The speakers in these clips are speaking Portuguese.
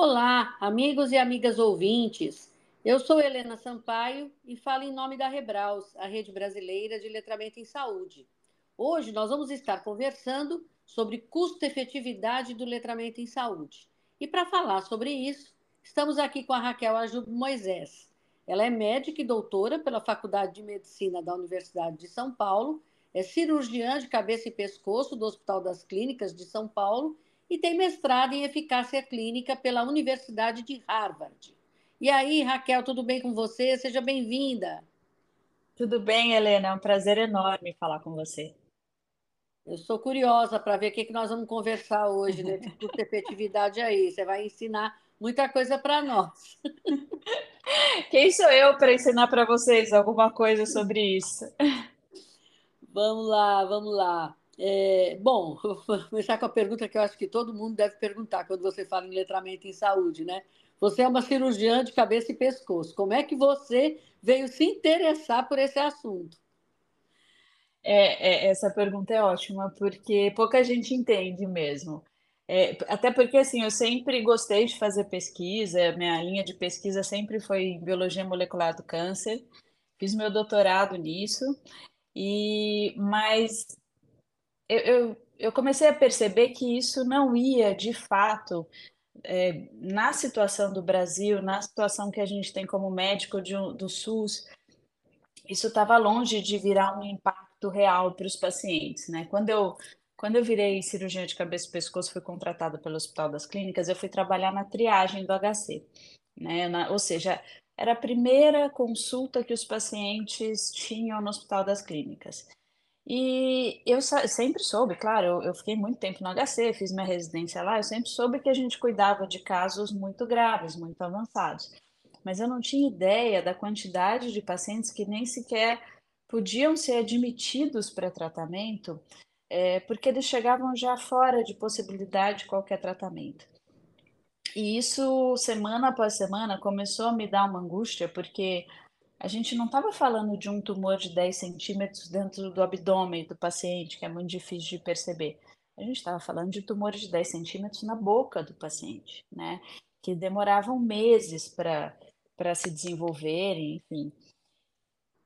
Olá, amigos e amigas ouvintes. Eu sou Helena Sampaio e falo em nome da Rebraus, a Rede Brasileira de Letramento em Saúde. Hoje nós vamos estar conversando sobre custo-efetividade do letramento em saúde. E para falar sobre isso, estamos aqui com a Raquel Ajub Moisés. Ela é médica e doutora pela Faculdade de Medicina da Universidade de São Paulo, é cirurgiã de cabeça e pescoço do Hospital das Clínicas de São Paulo e tem mestrado em eficácia clínica pela Universidade de Harvard. E aí, Raquel, tudo bem com você? Seja bem-vinda. Tudo bem, Helena, é um prazer enorme falar com você. Eu sou curiosa para ver o que, que nós vamos conversar hoje nesse curso de efetividade aí. Você vai ensinar muita coisa para nós. Quem sou eu para ensinar para vocês alguma coisa sobre isso? Vamos lá, vamos lá. É, bom, vou começar com a pergunta que eu acho que todo mundo deve perguntar quando você fala em letramento em saúde, né? Você é uma cirurgiã de cabeça e pescoço. Como é que você veio se interessar por esse assunto? É, é, essa pergunta é ótima, porque pouca gente entende mesmo. É, até porque, assim, eu sempre gostei de fazer pesquisa, minha linha de pesquisa sempre foi em biologia molecular do câncer, fiz meu doutorado nisso, e mas eu, eu, eu comecei a perceber que isso não ia, de fato, é, na situação do Brasil, na situação que a gente tem como médico de, do SUS, isso estava longe de virar um impacto real para os pacientes, né? Quando eu quando eu virei cirurgiã de cabeça e pescoço, fui contratada pelo Hospital das Clínicas, eu fui trabalhar na triagem do HC, né? Na, ou seja, era a primeira consulta que os pacientes tinham no Hospital das Clínicas. E eu sempre soube, claro, eu, fiquei muito tempo no HC, fiz minha residência lá, eu sempre soube que a gente cuidava de casos muito graves, muito avançados. Mas eu não tinha ideia da quantidade de pacientes que nem sequer podiam ser admitidos para tratamento, é, porque eles chegavam já fora de possibilidade de qualquer tratamento. E isso, semana após semana, começou a me dar uma angústia, porque a gente não estava falando de um tumor de 10 centímetros dentro do abdômen do paciente, que é muito difícil de perceber. A gente estava falando de tumores de 10 centímetros na boca do paciente, né? Que demoravam meses para se desenvolverem, enfim.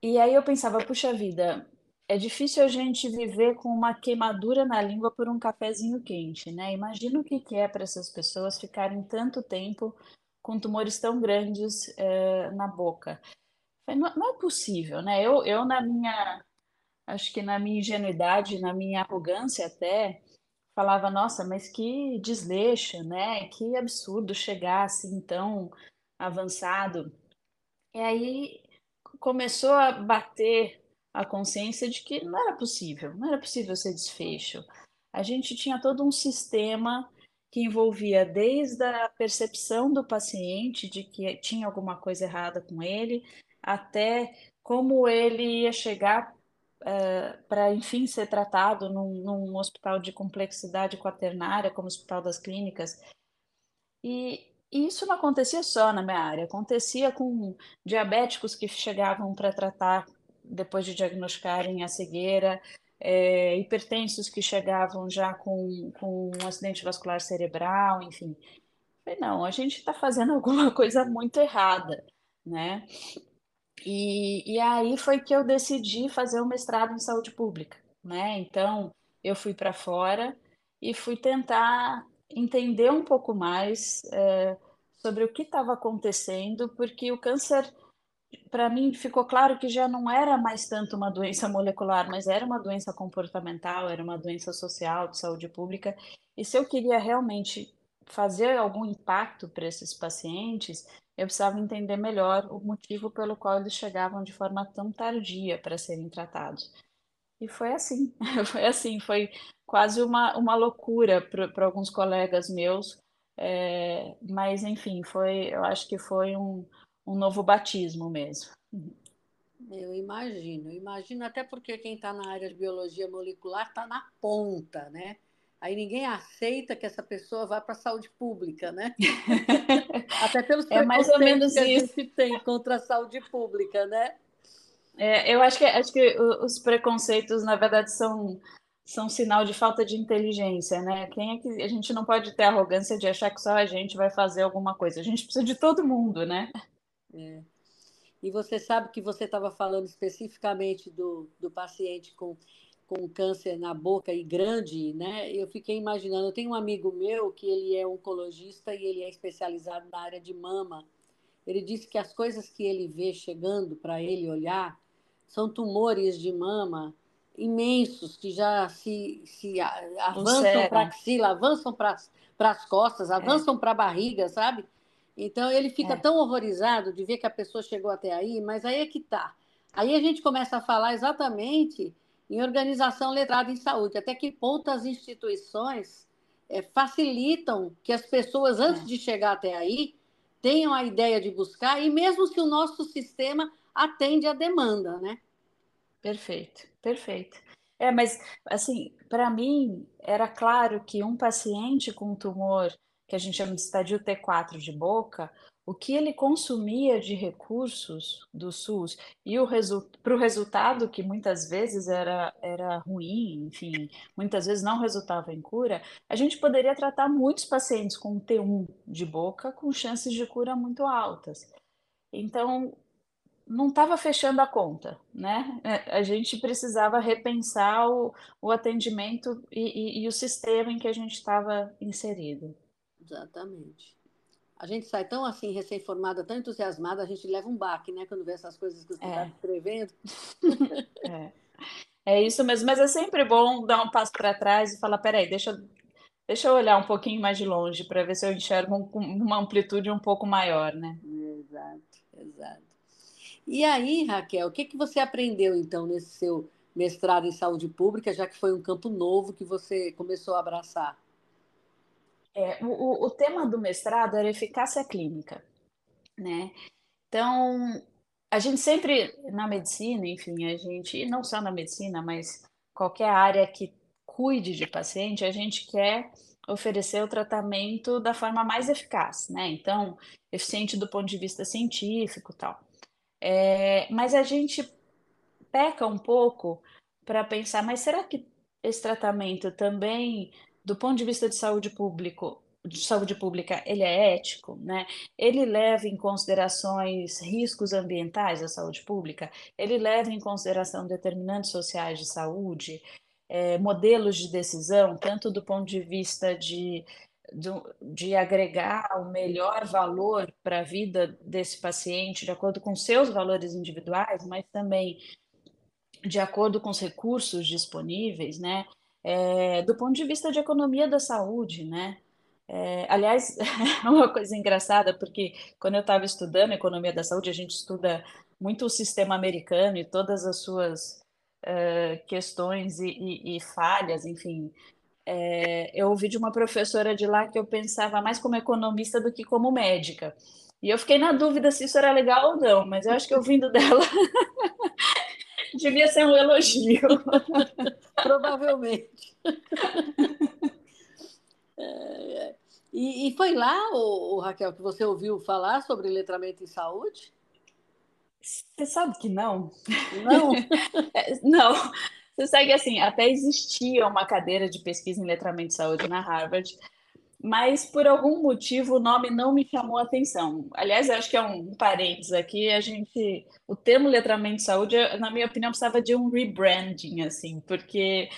E aí eu pensava, puxa vida, é difícil a gente viver com uma queimadura na língua por um cafezinho quente, né? Imagina o que é para essas pessoas ficarem tanto tempo com tumores tão grandes é, na boca. Não, não é possível, né? Eu, eu, na minha, acho que na minha ingenuidade, na minha arrogância até, falava, nossa, mas que desleixo, né? Que absurdo chegar assim tão avançado. E aí começou a bater a consciência de que não era possível, não era possível ser desfecho. A gente tinha todo um sistema que envolvia desde a percepção do paciente de que tinha alguma coisa errada com ele, até como ele ia chegar uh, eh, para, enfim, ser tratado num, num, hospital de complexidade quaternária, como o Hospital das Clínicas. E, e isso não acontecia só na minha área, acontecia com diabéticos que chegavam para tratar depois de diagnosticarem a cegueira, é, hipertensos que chegavam já com, com um acidente vascular cerebral, enfim. Falei, não, a gente está fazendo alguma coisa muito errada, né? E, e aí foi que eu decidi fazer o um mestrado em saúde pública, né? Então, eu fui para fora e fui tentar entender um pouco mais é, sobre o que estava acontecendo, porque o câncer, para mim, ficou claro que já não era mais tanto uma doença molecular, mas era uma doença comportamental, era uma doença social, de saúde pública. E se eu queria realmente fazer algum impacto para esses pacientes, eu precisava entender melhor o motivo pelo qual eles chegavam de forma tão tardia para serem tratados. E foi assim, foi assim, foi quase uma, uma loucura para alguns colegas meus, é, mas enfim, foi, eu acho que foi um, um novo batismo mesmo. Eu imagino, imagino até porque quem está na área de biologia molecular está na ponta, né? Aí ninguém aceita que essa pessoa vá para a saúde pública, né? Até pelos é mais ou menos que isso. a gente tem contra a saúde pública, né? É, eu acho que, acho que os preconceitos, na verdade, são, são sinal de falta de inteligência, né? Quem é que a gente não pode ter arrogância de achar que só a gente vai fazer alguma coisa? A gente precisa de todo mundo, né? É. E você sabe que você estava falando especificamente do, do paciente com, com câncer na boca e grande, né? Eu fiquei imaginando, eu tenho um amigo meu que ele é oncologista e ele é especializado na área de mama. Ele disse que as coisas que ele vê chegando para ele olhar são tumores de mama imensos que já se, se avançam para a axila, avançam para as costas, é. avançam é. para a barriga, sabe? Então ele fica é. tão horrorizado de ver que a pessoa chegou até aí, mas aí é que tá. Aí a gente começa a falar exatamente em organização letrada em saúde, até que ponto as instituições é, facilitam que as pessoas, antes é. de chegar até aí, tenham a ideia de buscar, e mesmo se o nosso sistema atende à demanda, né? Perfeito, perfeito. É, mas assim, para mim era claro que um paciente com tumor que a gente chama de estadio T4 de boca, o que ele consumia de recursos do SUS e o resu para o resultado que muitas vezes era, era ruim, enfim, muitas vezes não resultava em cura, a gente poderia tratar muitos pacientes com T1 de boca com chances de cura muito altas. Então, não estava fechando a conta, né? A gente precisava repensar o, o atendimento e, e, e o sistema em que a gente estava inserido. Exatamente. A gente sai tão assim, recém-formada, tão entusiasmada, a gente leva um baque, né? Quando vê essas coisas que você está é. escrevendo. é. é isso mesmo, mas é sempre bom dar um passo para trás e falar: peraí, deixa, deixa eu olhar um pouquinho mais de longe para ver se eu enxergo um, uma amplitude um pouco maior, né? Exato, exato. E aí, Raquel, o que, que você aprendeu então nesse seu mestrado em saúde pública, já que foi um campo novo que você começou a abraçar? É, o, o tema do mestrado era eficácia clínica, né? Então, a gente sempre, na medicina, enfim, a gente, e não só na medicina, mas qualquer área que cuide de paciente, a gente quer oferecer o tratamento da forma mais eficaz, né? Então, eficiente do ponto de vista científico tal. É, mas a gente peca um pouco para pensar, mas será que esse tratamento também do ponto de vista de saúde público, de saúde pública, ele é ético, né? Ele leva em considerações riscos ambientais da saúde pública, ele leva em consideração determinantes sociais de saúde, é, modelos de decisão, tanto do ponto de vista de, de, de agregar o melhor valor para a vida desse paciente, de acordo com seus valores individuais, mas também de acordo com os recursos disponíveis, né? É, do ponto de vista de economia da saúde, né? É, aliás, é uma coisa engraçada, porque quando eu estava estudando economia da saúde, a gente estuda muito o sistema americano e todas as suas uh, questões e, e, e, falhas, enfim. É, eu ouvi de uma professora de lá que eu pensava mais como economista do que como médica. E eu fiquei na dúvida se isso era legal ou não, mas eu acho que ouvindo dela devia ser um elogio. Provavelmente. É, e, e, foi lá, o, Raquel, que você ouviu falar sobre letramento em saúde? Você sabe que não. Não? É, não. Você sabe que assim, até existia uma cadeira de pesquisa em letramento de saúde na Harvard, mas por algum motivo o nome não me chamou a atenção. Aliás, acho que é um parênteses aqui, a gente, o termo letramento de saúde, na minha opinião, precisava de um rebranding, assim, porque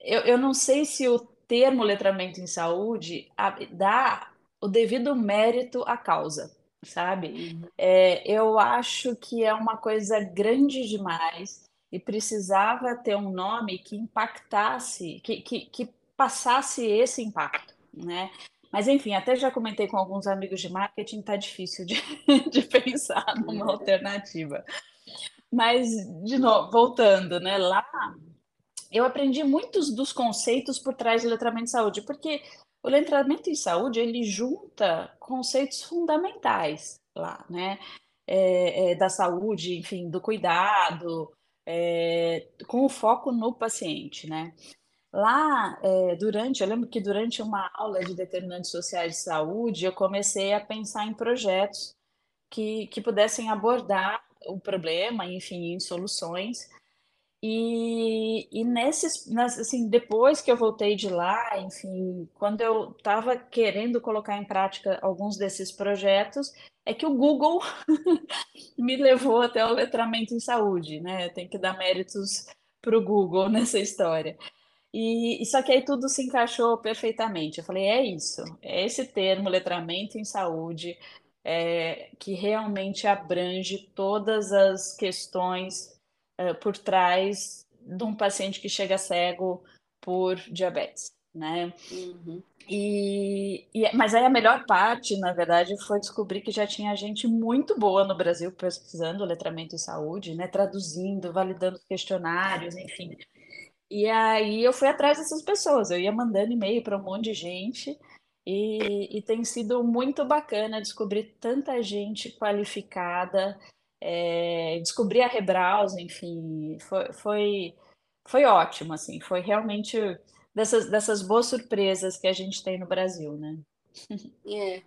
eu, eu não sei se o termo letramento em saúde dá o devido mérito à causa, sabe? Uhum. É, eu acho que é uma coisa grande demais e precisava ter um nome que impactasse, que, que, que passasse esse impacto né? Mas enfim, até já comentei com alguns amigos de marketing, tá difícil de, de pensar numa é. alternativa. Mas, de novo, voltando, né? Lá eu aprendi muitos dos conceitos por trás do letramento de saúde, porque o letramento em saúde ele junta conceitos fundamentais lá, né? É, é, da saúde, enfim, do cuidado, é, com o foco no paciente, né? Lá, é, durante, eu lembro que durante uma aula de determinantes sociais de saúde, eu comecei a pensar em projetos que, que pudessem abordar o problema, enfim, em soluções. E, E, nesses, assim, depois que eu voltei de lá, enfim, quando eu estava querendo colocar em prática alguns desses projetos, é que o Google me levou até o letramento em saúde, né? Tem que dar méritos para o Google nessa história. E, e só que aí tudo se encaixou perfeitamente. Eu falei, é isso, é esse termo, letramento em saúde, é, que realmente abrange todas as questões é, por trás de um paciente que chega cego por diabetes, né? Uhum. E, e, mas aí a melhor parte, na verdade, foi descobrir que já tinha gente muito boa no Brasil pesquisando letramento em saúde, né? Traduzindo, validando questionários, enfim. E aí eu fui atrás dessas pessoas, eu ia mandando e-mail para um monte de gente e, e, tem sido muito bacana descobrir tanta gente qualificada, é, descobrir a Rebraus, enfim, foi, foi, foi ótimo, assim, foi realmente dessas, dessas boas surpresas que a gente tem no Brasil, né? É,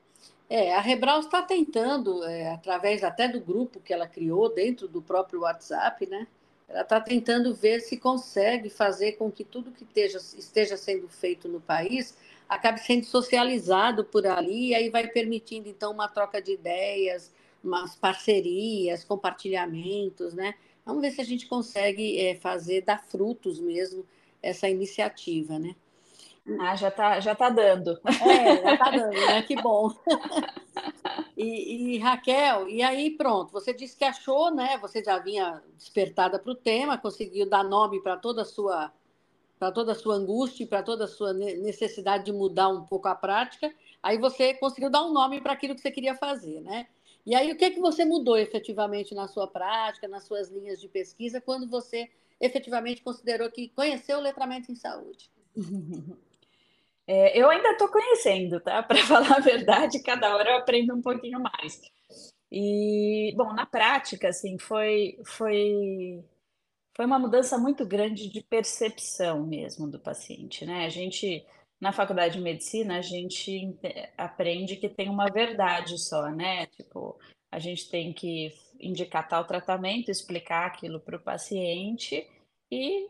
é a Rebraus está tentando, é, através até do grupo que ela criou dentro do próprio WhatsApp, né? Ela está tentando ver se consegue fazer com que tudo que esteja, esteja sendo feito no país acabe sendo socializado por ali, e aí vai permitindo, então, uma troca de ideias, umas parcerias, compartilhamentos, né? Vamos ver se a gente consegue é, fazer, dar frutos mesmo, essa iniciativa, né? Ah, já está já tá dando. É, já está dando, né? Que bom. E, e, Raquel, e aí pronto, você disse que achou, né? Você já vinha despertada para o tema, conseguiu dar nome para toda a sua para toda a sua angústia, para toda a sua necessidade de mudar um pouco a prática. Aí você conseguiu dar um nome para aquilo que você queria fazer, né? E aí o que é que você mudou efetivamente na sua prática, nas suas linhas de pesquisa, quando você efetivamente considerou que conheceu o letramento em saúde? É, eu ainda estou conhecendo, tá? Para falar a verdade, cada hora eu aprendo um pouquinho mais. E, bom, na prática, assim, foi, foi, foi uma mudança muito grande de percepção mesmo do paciente, né? A gente, na faculdade de medicina, a gente aprende que tem uma verdade só, né? Tipo, a gente tem que indicar tal tratamento, explicar aquilo para o paciente e,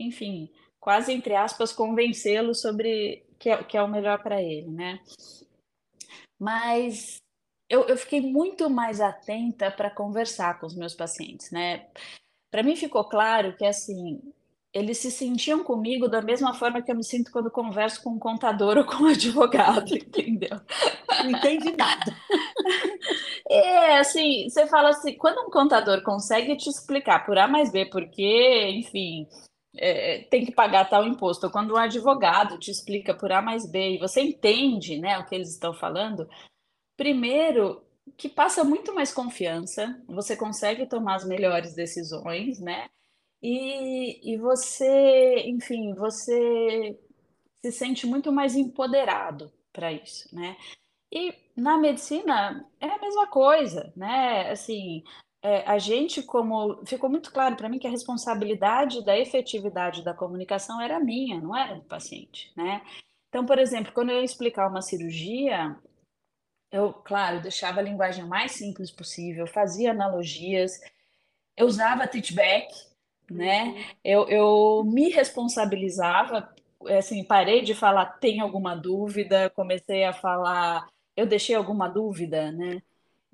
enfim, quase entre aspas, convencê-lo sobre que é, que é o melhor para ele, né? Mas eu, eu fiquei muito mais atenta para conversar com os meus pacientes, né? Para mim ficou claro que assim eles se sentiam comigo da mesma forma que eu me sinto quando converso com um contador ou com um advogado, entendeu? Não entendi nada. É, assim, você fala assim, quando um contador consegue te explicar por A mais B, porque, enfim, é, tem que pagar tal imposto. Quando um advogado te explica por A mais B e você entende né, o que eles estão falando, primeiro que passa muito mais confiança, você consegue tomar as melhores decisões, né? E, e você, enfim, você se sente muito mais empoderado para isso, né? E na medicina é a mesma coisa, né? Assim, é, a gente, como. Ficou muito claro para mim que a responsabilidade da efetividade da comunicação era minha, não era do paciente, né? Então, por exemplo, quando eu ia explicar uma cirurgia, eu, claro, deixava a linguagem mais simples possível, fazia analogias, eu usava feedback, né? Eu, eu me responsabilizava, assim, parei de falar tem alguma dúvida, comecei a falar eu deixei alguma dúvida, né?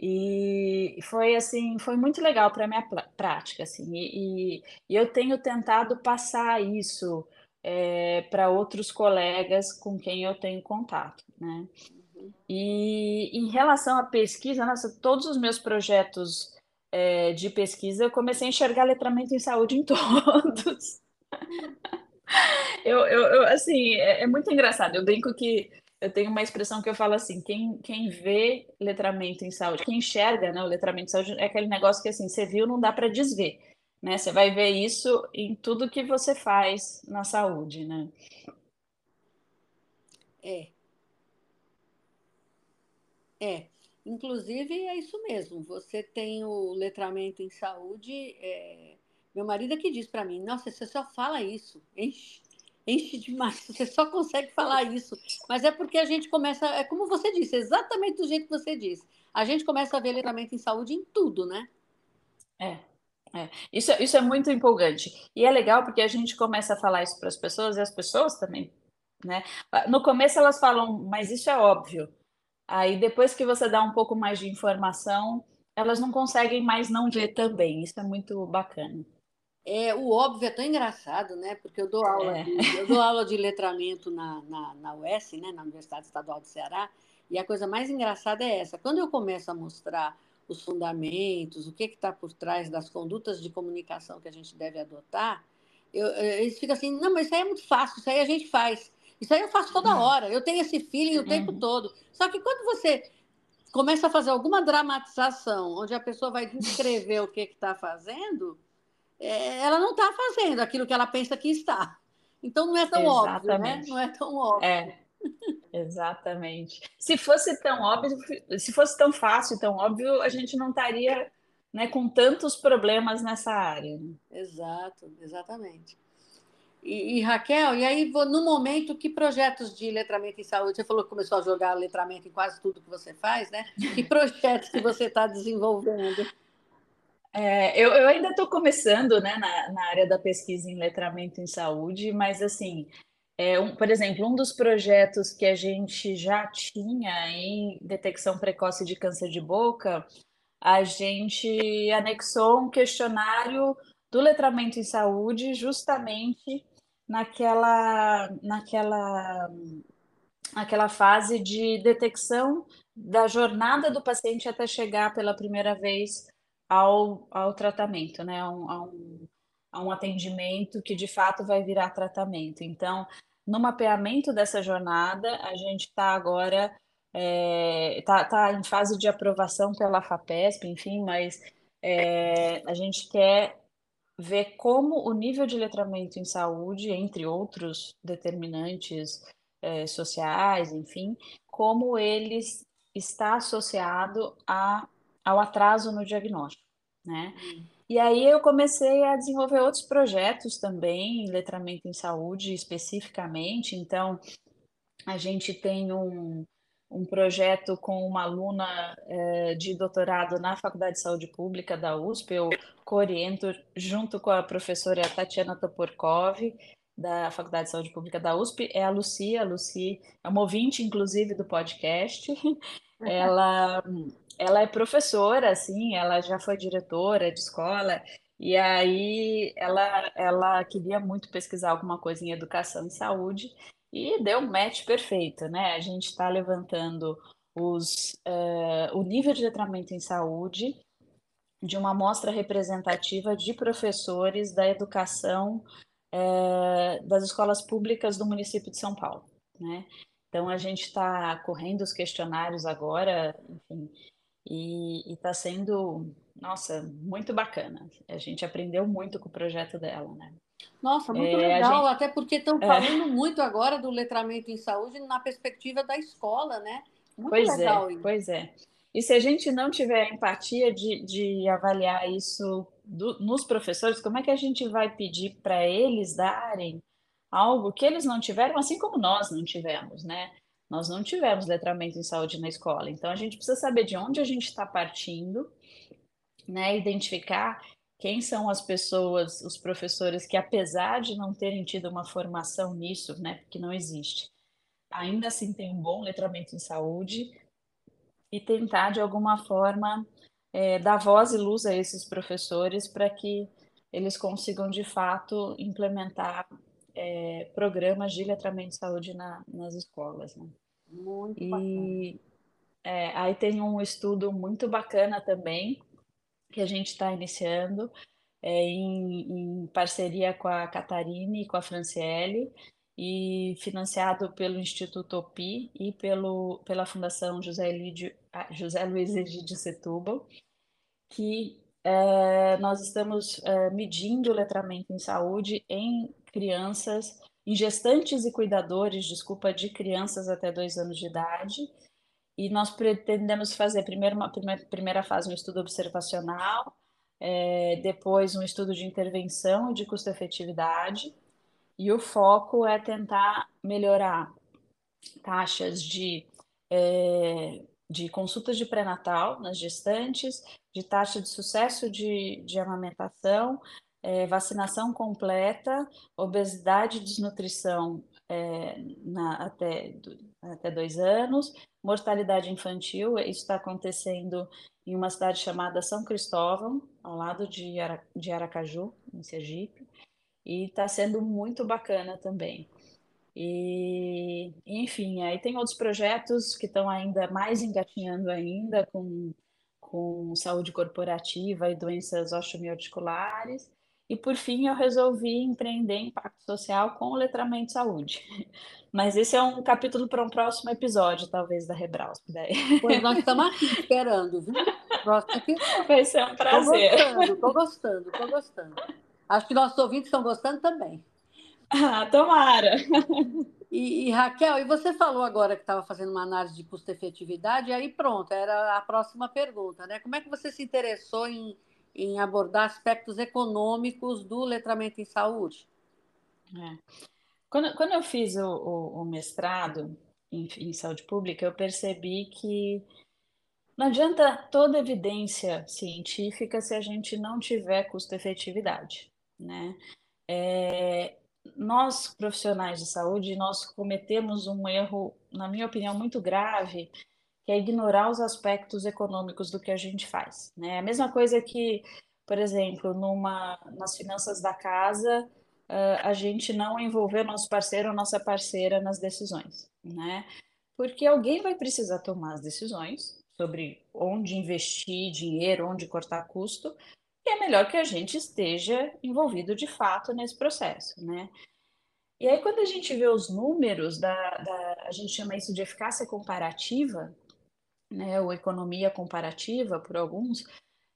E foi assim, foi muito legal para a minha prática, assim, e, e, eu tenho tentado passar isso é, para outros colegas com quem eu tenho contato, né? Uhum. E em relação à pesquisa, nossa, todos os meus projetos é, de pesquisa eu comecei a enxergar letramento em saúde em todos. eu, eu, eu, assim, é, é muito engraçado. Eu brinco que eu tenho uma expressão que eu falo assim: quem, quem vê letramento em saúde, quem enxerga né, o letramento em saúde, é aquele negócio que assim, você viu, não dá para desver. Né? Você vai ver isso em tudo que você faz na saúde, né? É. É. Inclusive, é isso mesmo. Você tem o letramento em saúde. É... Meu marido é que diz para mim: Nossa, você só fala isso. Enche enche demais, você só consegue falar isso. Mas é porque a gente começa, é como você disse, exatamente do jeito que você disse. A gente começa a ver letramento em saúde em tudo, né? É, É, isso, isso é muito empolgante. E é legal porque a gente começa a falar isso para as pessoas e as pessoas também, né? No começo elas falam, mas isso é óbvio. Aí depois que você dá um pouco mais de informação, elas não conseguem mais não ver também. Isso é muito bacana. É, o óbvio é tão engraçado, né? Porque eu dou aula, é. de, eu dou aula de letramento na, na, na UES, né? na Universidade Estadual do Ceará, e a coisa mais engraçada é essa. Quando eu começo a mostrar os fundamentos, o que está por trás das condutas de comunicação que a gente deve adotar, eu, eles ficam assim, não, mas isso aí é muito fácil, isso aí a gente faz. Isso aí eu faço toda uhum. hora, eu tenho esse feeling o tempo uhum. todo. Só que quando você começa a fazer alguma dramatização, onde a pessoa vai descrever o que está fazendo, ela não está fazendo aquilo que ela pensa que está. Então não é tão Exatamente. óbvio, né? Não é tão óbvio. É. Exatamente. Se fosse tão óbvio, se fosse tão fácil, tão óbvio, a gente não estaria né, com tantos problemas nessa área. Né? Exato, exatamente. E, e, Raquel, e aí no momento, que projetos de letramento em saúde? Você falou que começou a jogar letramento em quase tudo que você faz, né? Que projetos que você está desenvolvendo? É, eu, eu, ainda estou começando né, na, na, área da pesquisa em letramento em saúde, mas assim, é, um, por exemplo, um dos projetos que a gente já tinha em detecção precoce de câncer de boca, a gente anexou um questionário do letramento em saúde justamente naquela, naquela, naquela fase de detecção da jornada do paciente até chegar pela primeira vez ao, ao tratamento, né? A um, a, um, a um atendimento que de fato vai virar tratamento. Então, no mapeamento dessa jornada, a gente está agora está é, tá, em fase de aprovação pela FAPESP, enfim, mas é, a gente quer ver como o nível de letramento em saúde, entre outros determinantes é, sociais, enfim, como ele está associado a, ao atraso no diagnóstico, né? Hum. E aí eu comecei a desenvolver outros projetos também, letramento em saúde especificamente. Então, a gente tem um, um projeto com uma aluna é, de doutorado na Faculdade de Saúde Pública da USP, eu cooriento junto com a professora Tatiana Toporkov, da Faculdade de Saúde Pública da USP, é a Lucia, a Lucy é uma ouvinte, inclusive, do podcast. Ela, ela é professora, assim, ela já foi diretora de escola, e aí ela, ela queria muito pesquisar alguma coisa em educação e saúde, e deu um match perfeito, né? A gente está levantando os, uh, o nível de letramento em saúde de uma amostra representativa de professores da educação uh, das escolas públicas do município de São Paulo, né? Então a gente está correndo os questionários agora, enfim, e está sendo, nossa, muito bacana. A gente aprendeu muito com o projeto dela, né? Nossa, muito é, legal, gente... até porque estão é. falando é. muito agora do letramento em saúde na perspectiva da escola, né? Muito pois é, legal. É, pois é. E se a gente não tiver empatia de, de avaliar isso do, nos professores, como é que a gente vai pedir para eles darem algo que eles não tiveram, assim como nós não tivemos, né? Nós não tivemos letramento em saúde na escola. Então, a gente precisa saber de onde a gente está partindo, né? Identificar quem são as pessoas, os professores que, apesar de não terem tido uma formação nisso, né, porque não existe, ainda assim tem um bom letramento em saúde e tentar, de alguma forma, é, dar voz e luz a esses professores para que eles consigam, de fato, implementar é, programas de letramento de saúde na, nas escolas. Né? Muito e, é, aí tem um estudo muito bacana também, que a gente está iniciando é, em, em, parceria com a Catarine e com a Franciele e financiado pelo Instituto OPI e pelo, pela Fundação José, Elidio, José Luiz Egídio Setúbal, que é, nós estamos é, medindo o letramento em saúde em crianças, em gestantes e cuidadores, desculpa, de crianças até dois anos de idade, e nós pretendemos fazer primeiro uma primeira, primeira fase um estudo observacional, é, depois um estudo de intervenção e de custo-efetividade, e o foco é tentar melhorar taxas de, é, de consultas de pré-natal nas gestantes, de taxa de sucesso de, de amamentação, é, vacinação completa, obesidade e desnutrição é, na, até, até dois anos, mortalidade infantil, isso está acontecendo em uma cidade chamada São Cristóvão, ao lado de, Ara, de Aracaju, em Sergipe, e está sendo muito bacana também. E, enfim, aí tem outros projetos que estão ainda mais engatinhando ainda com, com saúde corporativa e doenças osteomiarticulares. E por fim, eu resolvi empreender impacto social com o letramento de saúde. Mas esse é um capítulo para um próximo episódio, talvez, da Rebraus. Pois nós estamos aqui esperando, viu? Próximo episódio. Vai ser um prazer. Estou gostando, estou gostando, estou gostando. Acho que nossos ouvintes estão gostando também. Ah, tomara! E, e, Raquel, e você falou agora que estava fazendo uma análise de custo-efetividade, e aí pronto, era a próxima pergunta, né? Como é que você se interessou em, em abordar aspectos econômicos do letramento em saúde? É. Quando, quando eu fiz o, o, o mestrado em, em saúde pública, eu percebi que não adianta toda evidência científica se a gente não tiver custo-efetividade, né? É, nós, profissionais de saúde, nós cometemos um erro, na minha opinião, muito grave, que é ignorar os aspectos econômicos do que a gente faz. Né? A mesma coisa que, por exemplo, numa, nas finanças da casa, uh, a gente não envolver nosso parceiro ou nossa parceira nas decisões. Né? Porque alguém vai precisar tomar as decisões sobre onde investir dinheiro, onde cortar custo, e é melhor que a gente esteja envolvido de fato nesse processo, né? E aí, quando a gente vê os números da, da a gente chama isso de eficácia comparativa, né, ou economia comparativa por alguns,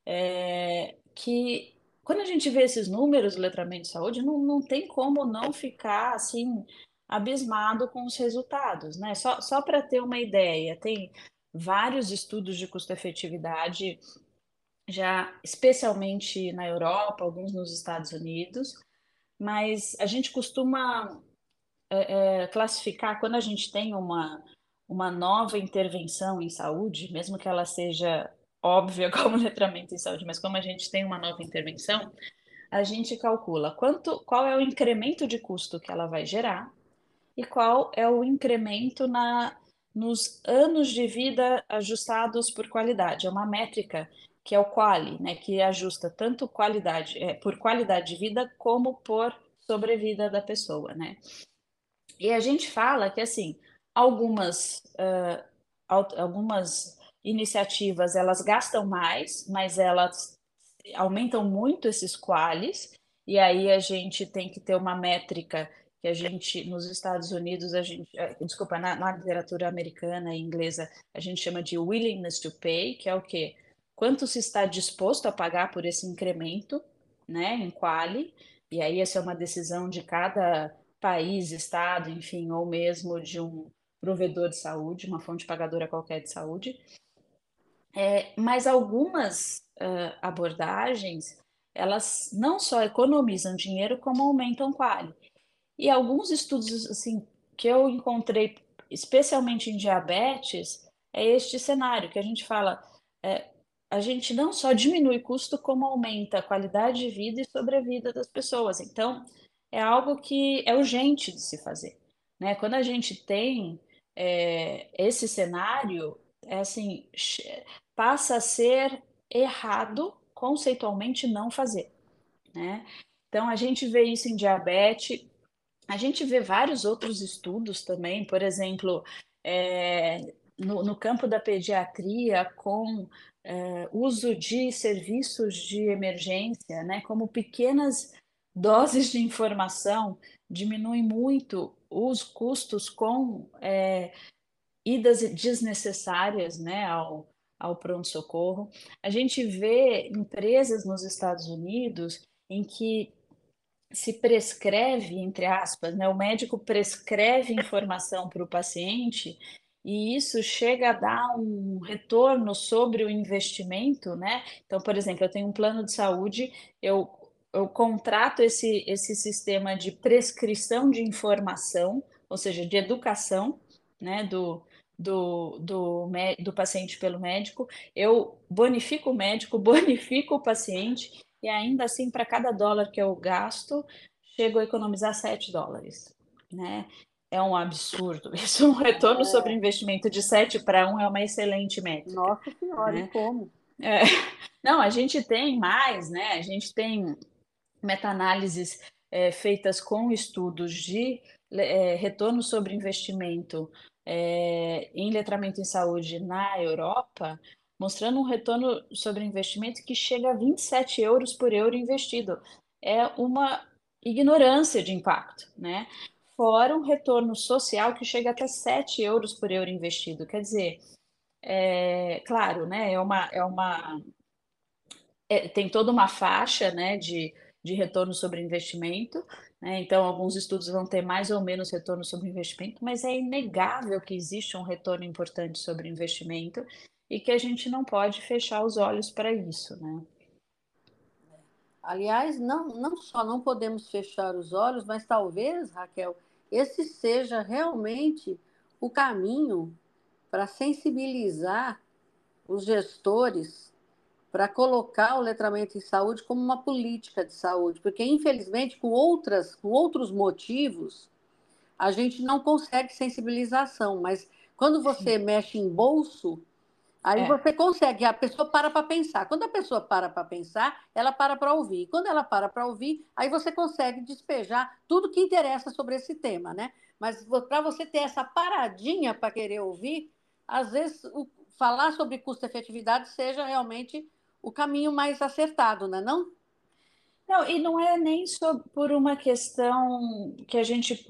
é, que quando a gente vê esses números do letramento de saúde, não, não tem como não ficar assim abismado com os resultados, né? Só, só para ter uma ideia, tem vários estudos de custo-efetividade já especialmente na Europa, alguns nos Estados Unidos, mas a gente costuma é, é, classificar quando a gente tem uma, uma nova intervenção em saúde, mesmo que ela seja óbvia como letramento em saúde, mas como a gente tem uma nova intervenção, a gente calcula quanto, qual é o incremento de custo que ela vai gerar e qual é o incremento na, nos anos de vida ajustados por qualidade. É uma métrica que é o quali, né, que ajusta tanto qualidade é, por qualidade de vida como por sobrevida da pessoa, né? E a gente fala que assim algumas uh, algumas iniciativas elas gastam mais, mas elas aumentam muito esses qualis e aí a gente tem que ter uma métrica que a gente nos Estados Unidos a gente eh, desculpa na, na literatura americana e inglesa a gente chama de willingness to pay que é o que quanto se está disposto a pagar por esse incremento, né, em quali, e aí essa é uma decisão de cada país, estado, enfim, ou mesmo de um provedor de saúde, uma fonte pagadora qualquer de saúde. É, mas algumas uh, abordagens, elas não só economizam dinheiro, como aumentam quali. E alguns estudos assim que eu encontrei, especialmente em diabetes, é este cenário que a gente fala, é, a gente não só diminui custo, como aumenta a qualidade de vida e sobrevida das pessoas. Então, é algo que é urgente de se fazer. Né? Quando a gente tem é, esse cenário, é assim, passa a ser errado conceitualmente não fazer. Né? Então, a gente vê isso em diabetes, a gente vê vários outros estudos também, por exemplo, é, no, no, campo da pediatria, com é, uso de serviços de emergência, né, como pequenas doses de informação, diminui muito os custos com é, idas desnecessárias né, ao, ao pronto-socorro. A gente vê empresas nos Estados Unidos em que se prescreve, entre aspas, né, o médico prescreve informação para o paciente e isso chega a dar um retorno sobre o investimento, né? Então, por exemplo, eu tenho um plano de saúde, eu, eu contrato esse, esse sistema de prescrição de informação, ou seja, de educação, né, do, do, do, do paciente pelo médico, eu bonifico o médico, bonifico o paciente, e ainda assim, para cada dólar que eu gasto, chego a economizar 7 dólares. Né? É um absurdo. Isso é um retorno é. sobre investimento de 7 para 1 é uma excelente métrica. Nossa Senhora, né? como? É. Não, a gente tem mais, né? A gente tem meta-análises é, feitas com estudos de é, retorno sobre investimento é, em letramento em saúde na Europa, mostrando um retorno sobre investimento que chega a 27 euros por euro investido. É uma ignorância de impacto, né? Fora um retorno social que chega até 7 euros por euro investido. Quer dizer, é, claro, né? É uma, é uma é, tem toda uma faixa, né? De, de retorno sobre investimento, né? Então, alguns estudos vão ter mais ou menos retorno sobre investimento, mas é inegável que existe um retorno importante sobre investimento e que a gente não pode fechar os olhos para isso, né? Aliás, não, não só não podemos fechar os olhos, mas talvez, Raquel, esse seja realmente o caminho para sensibilizar os gestores para colocar o letramento em saúde como uma política de saúde, porque infelizmente com outras, com outros motivos, a gente não consegue sensibilização, mas quando você mexe em bolso, aí é. você consegue, a pessoa para para pensar. Quando a pessoa para para pensar, ela para para ouvir. E quando ela para para ouvir, aí você consegue despejar tudo que interessa sobre esse tema, né? Mas para você ter essa paradinha para querer ouvir, às vezes o, falar sobre custo-efetividade seja realmente o caminho mais acertado, não é não? Não, e não é nem só por uma questão que a gente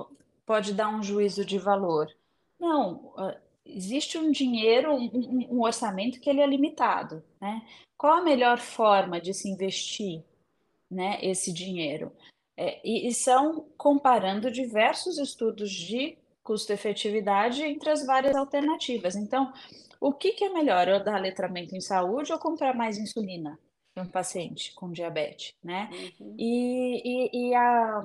pode dar um juízo de valor. Não, ah, existe um dinheiro, um, um orçamento que ele é limitado, né? Qual a melhor forma de se investir, né, esse dinheiro? É, e, e são comparando diversos estudos de custo-efetividade entre as várias alternativas. Então, o que, que é melhor, eu dar letramento em saúde ou comprar mais insulina para um paciente com diabetes, né? Uhum. E, e, e, a,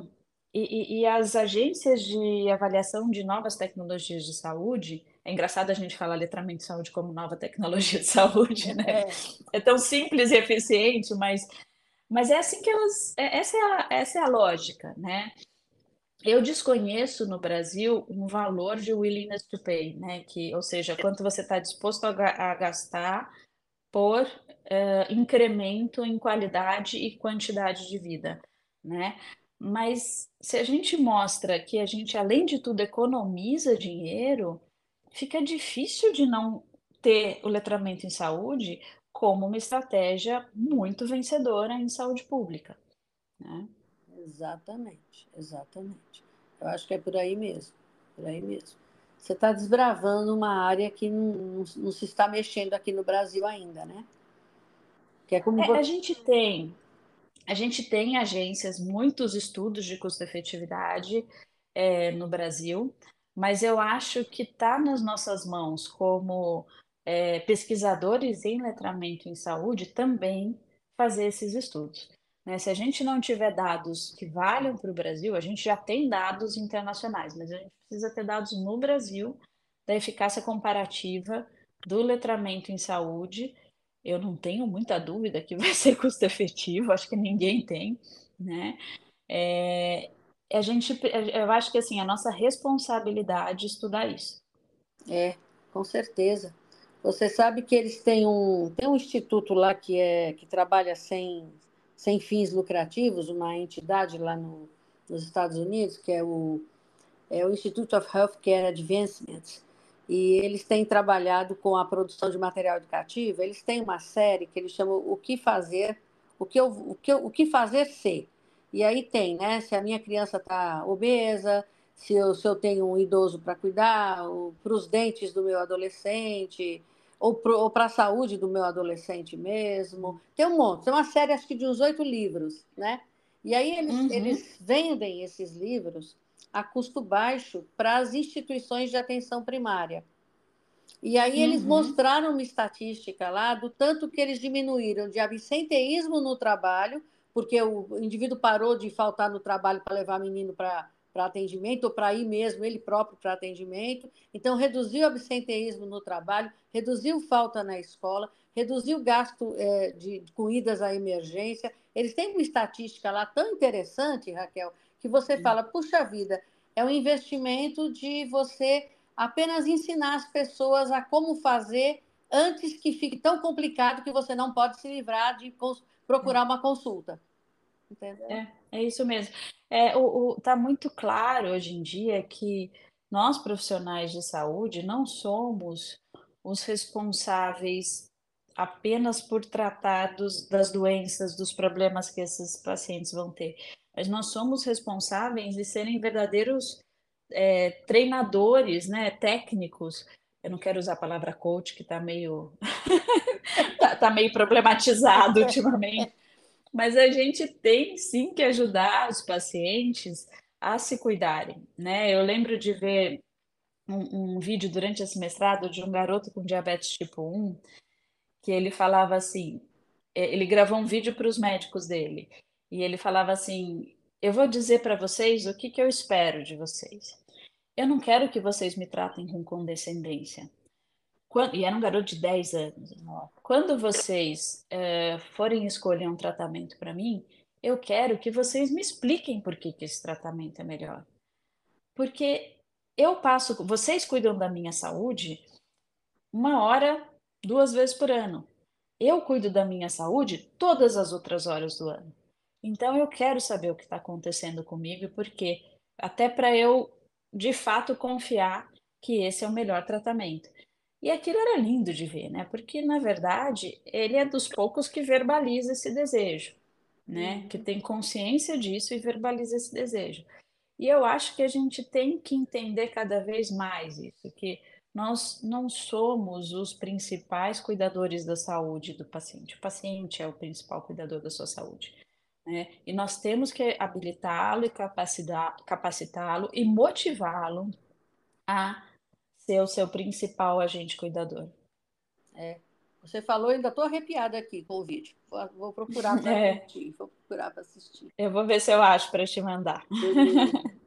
e, e, as agências de avaliação de novas tecnologias de saúde, é engraçado a gente falar letramento em saúde como nova tecnologia de saúde, né? É, é tão simples e eficiente, mas, mas é assim que elas, é, essa é a, essa é a lógica, né? Eu desconheço no Brasil um valor de willingness to pay, né? Que, ou seja, quanto você está disposto a, a, gastar por uh, incremento em qualidade e quantidade de vida, né? Mas se a gente mostra que a gente, além de tudo, economiza dinheiro, fica difícil de não ter o letramento em saúde como uma estratégia muito vencedora em saúde pública, né? Exatamente, exatamente. Eu acho que é por aí mesmo, por aí mesmo. Você está desbravando uma área que não, não, não, se está mexendo aqui no Brasil ainda, né? Que é como é, a gente tem, a gente tem agências, muitos estudos de custo-efetividade é, no Brasil, mas eu acho que está nas nossas mãos como é, pesquisadores em letramento em saúde também fazer esses estudos. Né? Se a gente não tiver dados que valham para o Brasil, a gente já tem dados internacionais, mas a gente precisa ter dados no Brasil da eficácia comparativa do letramento em saúde. Eu não tenho muita dúvida que vai ser custo efetivo, acho que ninguém tem, né? É, a gente, eu acho que assim, a nossa responsabilidade é estudar isso. É, com certeza. Você sabe que eles têm um, tem um instituto lá que é que trabalha sem sem fins lucrativos, uma entidade lá no, nos Estados Unidos, que é o, é o Institute of Healthcare Advancement, e eles têm trabalhado com a produção de material educativo. Eles têm uma série que eles chamam O que fazer, o que, eu, o que, eu, o que fazer ser. E aí tem, né? Se a minha criança está obesa, se eu, se eu tenho um idoso para cuidar, para os dentes do meu adolescente, ou para a saúde do meu adolescente mesmo. Tem um monte, tem uma série acho que de uns oito livros, né? E aí eles, uhum. eles vendem esses livros a custo baixo para as instituições de atenção primária. E aí uhum. eles mostraram uma estatística lá do tanto que eles diminuíram de absenteísmo no trabalho, porque o indivíduo parou de faltar no trabalho para levar menino para para atendimento, ou para ir mesmo ele próprio para atendimento. Então, reduziu o absenteísmo no trabalho, reduziu falta na escola, reduziu o gasto é, de, com idas à emergência. Eles têm uma estatística lá tão interessante, Raquel, que você fala, puxa vida, é um investimento de você apenas ensinar as pessoas a como fazer antes que fique tão complicado que você não pode se livrar de procurar uma consulta. Entendeu? É, é isso mesmo. É, o, o, tá muito claro hoje em dia que nós profissionais de saúde não somos os responsáveis apenas por tratar dos, das doenças, dos problemas que esses pacientes vão ter, mas nós somos responsáveis de serem verdadeiros é, treinadores, né, técnicos. Eu não quero usar a palavra coach, que está meio tá, tá, meio problematizado ultimamente. Mas a gente tem sim que ajudar os pacientes a se cuidarem, né? Eu lembro de ver um, um vídeo durante esse mestrado de um garoto com diabetes tipo 1, que ele falava assim, é, ele gravou um vídeo para os médicos dele, e ele falava assim, eu vou dizer para vocês o que, que eu espero de vocês. Eu não quero que vocês me tratem com condescendência. Quando, e era um garoto de 10 anos. Quando vocês é, forem escolher um tratamento para mim, eu quero que vocês me expliquem por que, que esse tratamento é melhor. Porque eu passo, vocês cuidam da minha saúde uma hora, duas vezes por ano. Eu cuido da minha saúde todas as outras horas do ano. Então eu quero saber o que está acontecendo comigo, porque até para eu de fato confiar que esse é o melhor tratamento. E aquilo era lindo de ver, né? Porque, na verdade, ele é dos poucos que verbaliza esse desejo, né? Uhum. Que tem consciência disso e verbaliza esse desejo. E eu acho que a gente tem que entender cada vez mais isso, que nós não somos os principais cuidadores da saúde do paciente. O paciente é o principal cuidador da sua saúde. Né? E nós temos que habilitá-lo e capacitá-lo e motivá-lo a ser o seu principal agente cuidador. É. Você falou, ainda estou arrepiada aqui com o vídeo. Vou, procurar para é. assistir. Vou procurar para assistir. Eu vou ver se eu acho para te mandar.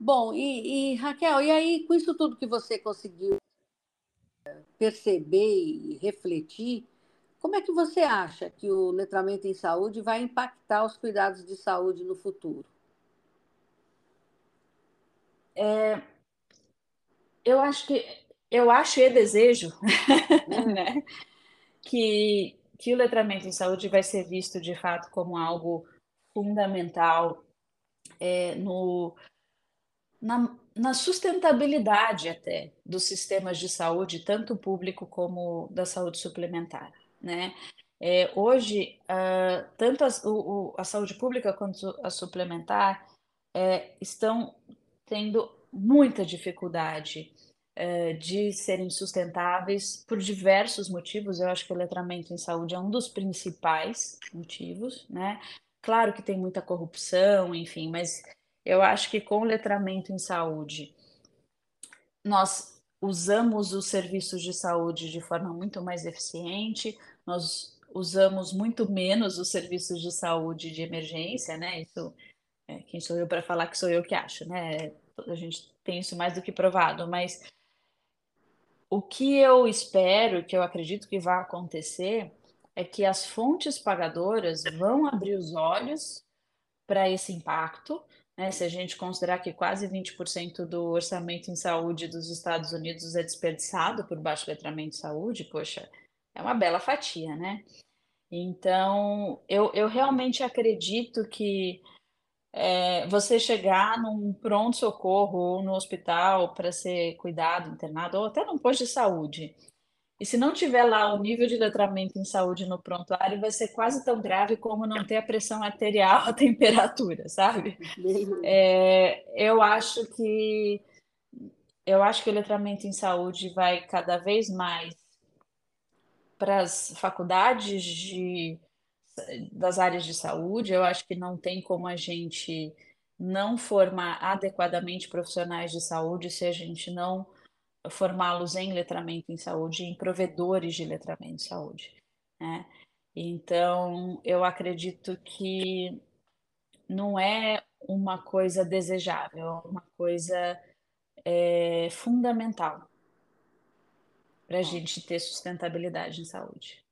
Bom, e, e, Raquel, e aí, com isso tudo que você conseguiu perceber e refletir, como é que você acha que o letramento em saúde vai impactar os cuidados de saúde no futuro? É, eu acho que eu acho e desejo né, que, que o letramento em saúde vai ser visto de fato como algo fundamental é, no, na, na, sustentabilidade até dos sistemas de saúde, tanto público como da saúde suplementar. Né? É, hoje, uh, tanto a, o, a, saúde pública quanto a suplementar é, estão tendo muita dificuldade é, de serem sustentáveis por diversos motivos. Eu acho que o letramento em saúde é um dos principais motivos, né? Claro que tem muita corrupção, enfim, mas eu acho que com o letramento em saúde nós usamos os serviços de saúde de forma muito mais eficiente, nós usamos muito menos os serviços de saúde de emergência, né? Isso, é, quem sou eu para falar que sou eu que acho, né? A gente tem isso mais do que provado, mas o que eu espero, que eu acredito que vai acontecer, é que as fontes pagadoras vão abrir os olhos para esse impacto. Né? Se a gente considerar que quase 20% do orçamento em saúde dos Estados Unidos é desperdiçado por baixo letramento de saúde, poxa, é uma bela fatia, né? Então, eu, eu realmente acredito que é, você chegar num pronto-socorro ou no hospital para ser cuidado, internado, ou até num posto de saúde, e se não tiver lá o nível de letramento em saúde no prontuário, vai ser quase tão grave como não ter a pressão arterial, a temperatura, sabe? É, eu acho que eu acho que o letramento em saúde vai cada vez mais para as faculdades de, das áreas de saúde. Eu acho que não tem como a gente não formar adequadamente profissionais de saúde se a gente não formá-los em letramento em saúde, em provedores de letramento em saúde. Né? Então, eu acredito que não é uma coisa desejável, uma coisa é, fundamental para a gente ter sustentabilidade em saúde.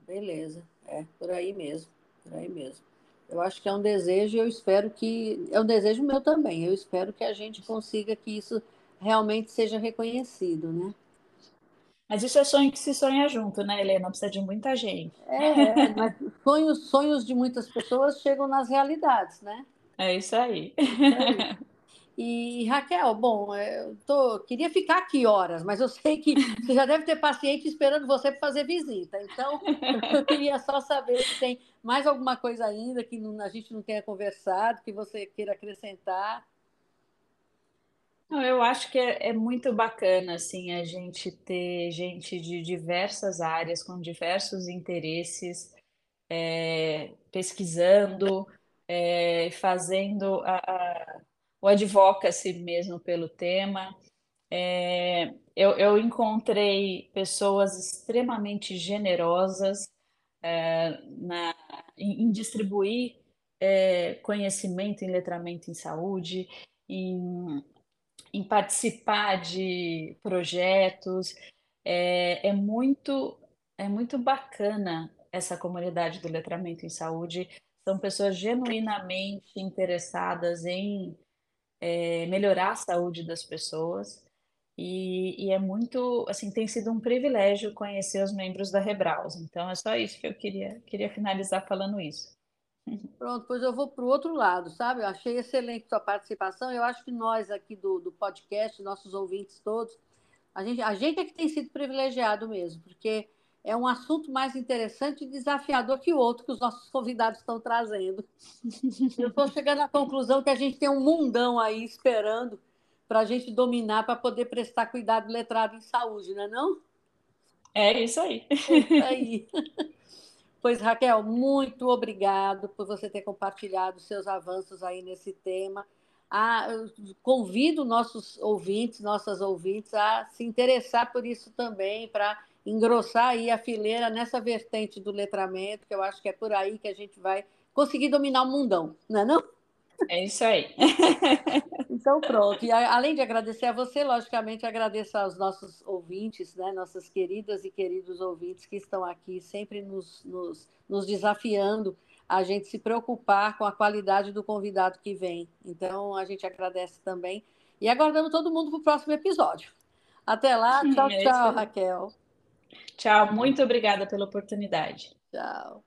Beleza, é por aí mesmo, por aí mesmo. Eu acho que é um desejo e eu espero que. É um desejo meu também. Eu espero que a gente consiga que isso realmente seja reconhecido, né? Mas isso é sonho que se sonha junto, né, Helena? Precisa de muita gente. É, mas sonhos, sonhos de muitas pessoas chegam nas realidades, né? É isso aí. É isso aí. E Raquel, bom, é, eu tô, queria ficar aqui horas, mas eu sei que você já deve ter paciente esperando você para fazer visita. Então, eu queria só saber se tem mais alguma coisa ainda que não, a gente não tenha conversado, que você queira acrescentar. Não, eu acho que é, é, muito bacana assim a gente ter gente de diversas áreas com diversos interesses é, pesquisando, é, fazendo a, a o advocacy mesmo pelo tema. É, eu, eu, encontrei pessoas extremamente generosas é, na, em, em distribuir é, conhecimento em letramento em saúde, em, em participar de projetos. É, é, muito, é muito bacana essa comunidade do letramento em saúde. São pessoas genuinamente interessadas em é, melhorar a saúde das pessoas. E, e, é muito, assim, tem sido um privilégio conhecer os membros da Rebraus. Então, é só isso que eu queria, queria finalizar falando isso. Pronto, pois eu vou para o outro lado, sabe? Eu achei excelente sua participação. Eu acho que nós aqui do, do podcast, nossos ouvintes todos, a gente, a gente é que tem sido privilegiado mesmo, porque é um assunto mais interessante e desafiador que o outro que os nossos convidados estão trazendo. Eu estou chegando à conclusão que a gente tem um mundão aí esperando para a gente dominar, para poder prestar cuidado letrado em saúde, não é não? É isso aí. É isso aí. Pois, Raquel, muito obrigado por você ter compartilhado seus avanços aí nesse tema. Ah, convido nossos ouvintes, nossas ouvintes, a se interessar por isso também, para engrossar aí a fileira nessa vertente do letramento, que eu acho que é por aí que a gente vai conseguir dominar o mundão, não é não? É isso aí. então, pronto. E além de agradecer a você, logicamente, agradeço aos nossos ouvintes, né? nossas queridas e queridos ouvintes que estão aqui sempre nos, nos, nos desafiando a gente se preocupar com a qualidade do convidado que vem. Então, a gente agradece também. E aguardamos todo mundo para o próximo episódio. Até lá. Tchau, é tchau, Raquel. Tchau, muito obrigada pela oportunidade. Tchau.